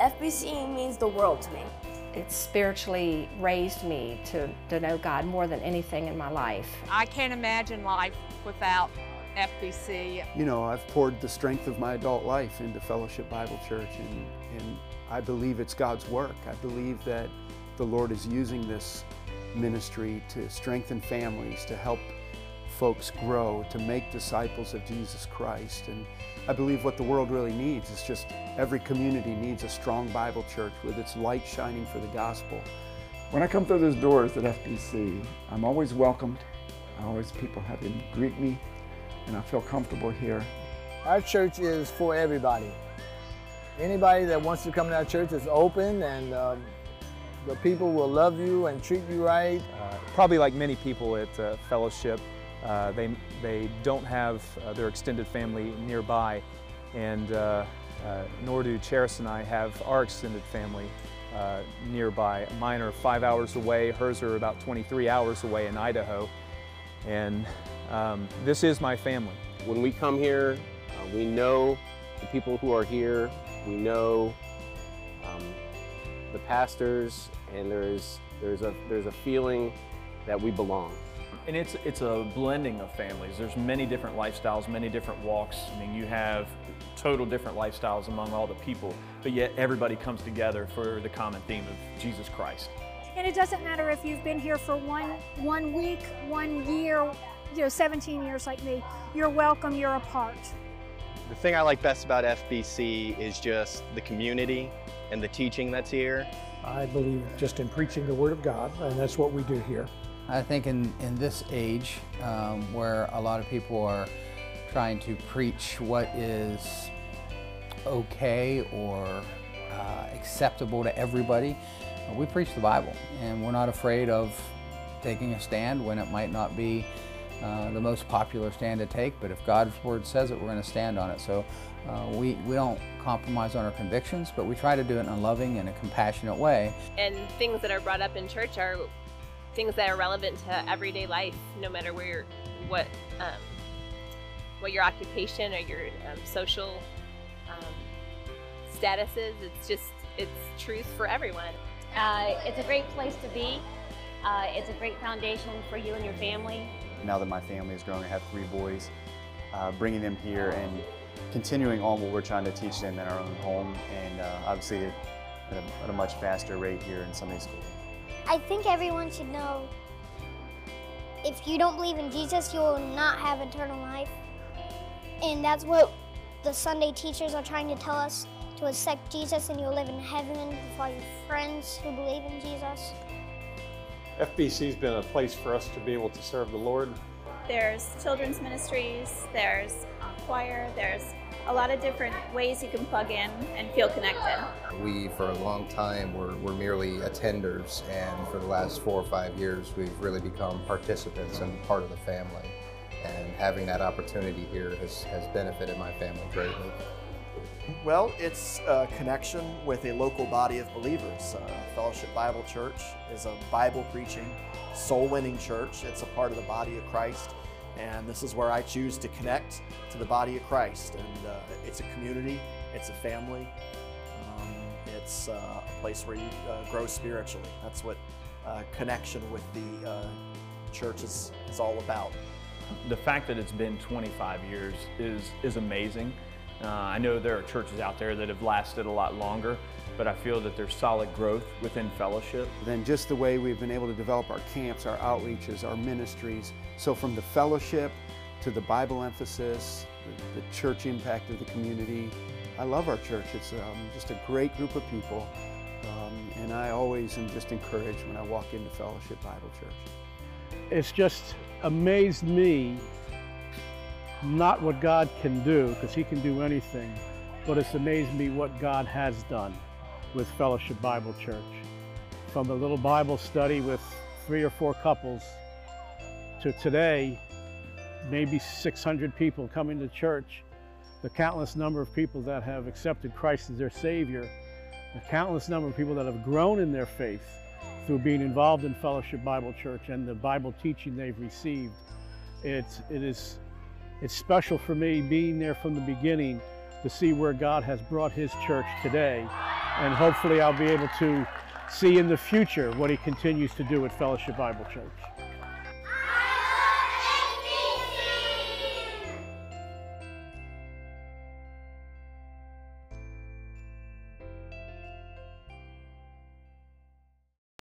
FBC means the world to me. It spiritually raised me to, to know God more than anything in my life. I can't imagine life without FBC. You know, I've poured the strength of my adult life into Fellowship Bible Church, and, and I believe it's God's work. I believe that the Lord is using this ministry to strengthen families, to help folks grow, to make disciples of Jesus Christ. And I believe what the world really needs is just every community needs a strong Bible church with its light shining for the gospel. When I come through those doors at FBC, I'm always welcomed. I always people have to greet me, and I feel comfortable here. Our church is for everybody. Anybody that wants to come to our church is open, and um, the people will love you and treat you right. Uh, probably like many people at uh, Fellowship, uh, they, they don't have uh, their extended family nearby, and uh, uh, nor do Charis and I have our extended family uh, nearby. Mine are five hours away, hers are about 23 hours away in Idaho, and um, this is my family. When we come here, uh, we know the people who are here, we know um, the pastors, and there's, there's, a, there's a feeling that we belong. And it's, it's a blending of families. There's many different lifestyles, many different walks. I mean, you have total different lifestyles among all the people, but yet everybody comes together for the common theme of Jesus Christ. And it doesn't matter if you've been here for one, one week, one year, you know, 17 years like me, you're welcome, you're a part. The thing I like best about FBC is just the community and the teaching that's here. I believe just in preaching the Word of God, and that's what we do here. I think in, in this age um, where a lot of people are trying to preach what is okay or uh, acceptable to everybody, uh, we preach the Bible and we're not afraid of taking a stand when it might not be uh, the most popular stand to take, but if God's Word says it, we're going to stand on it. So uh, we, we don't compromise on our convictions, but we try to do it in a loving and a compassionate way. And things that are brought up in church are things that are relevant to everyday life, no matter where, what, um, what your occupation or your um, social um, status is. It's just it's truth for everyone. Uh, it's a great place to be. Uh, it's a great foundation for you and your family. Now that my family is growing, I have three boys. Uh, bringing them here and continuing on what we're trying to teach them in our own home, and uh, obviously at a, at a much faster rate here in Sunday school. I think everyone should know if you don't believe in Jesus, you will not have eternal life. And that's what the Sunday teachers are trying to tell us to accept Jesus and you'll live in heaven with all your friends who believe in Jesus. FBC's been a place for us to be able to serve the Lord. There's children's ministries, there's uh, choir, there's a lot of different ways you can plug in and feel connected. We, for a long time, were, were merely attenders, and for the last four or five years, we've really become participants and part of the family. And having that opportunity here has, has benefited my family greatly. Well, it's a connection with a local body of believers. Uh, Fellowship Bible Church is a Bible preaching, soul winning church. It's a part of the body of Christ. And this is where I choose to connect to the body of Christ. And uh, it's a community, it's a family, um, it's uh, a place where you uh, grow spiritually. That's what uh, connection with the uh, church is, is all about. The fact that it's been 25 years is, is amazing. Uh, I know there are churches out there that have lasted a lot longer, but I feel that there's solid growth within fellowship. Then just the way we've been able to develop our camps, our outreaches, our ministries. So from the fellowship to the Bible emphasis, the, the church impact of the community. I love our church. It's um, just a great group of people. Um, and I always am just encouraged when I walk into Fellowship Bible Church. It's just amazed me not what God can do, because He can do anything, but it's amazed me what God has done with Fellowship Bible Church. From a little Bible study with three or four couples to today, maybe 600 people coming to church, the countless number of people that have accepted Christ as their Savior, the countless number of people that have grown in their faith through being involved in Fellowship Bible Church and the Bible teaching they've received. It's, it is it's special for me being there from the beginning to see where God has brought His church today and hopefully I'll be able to see in the future what he continues to do at Fellowship Bible Church.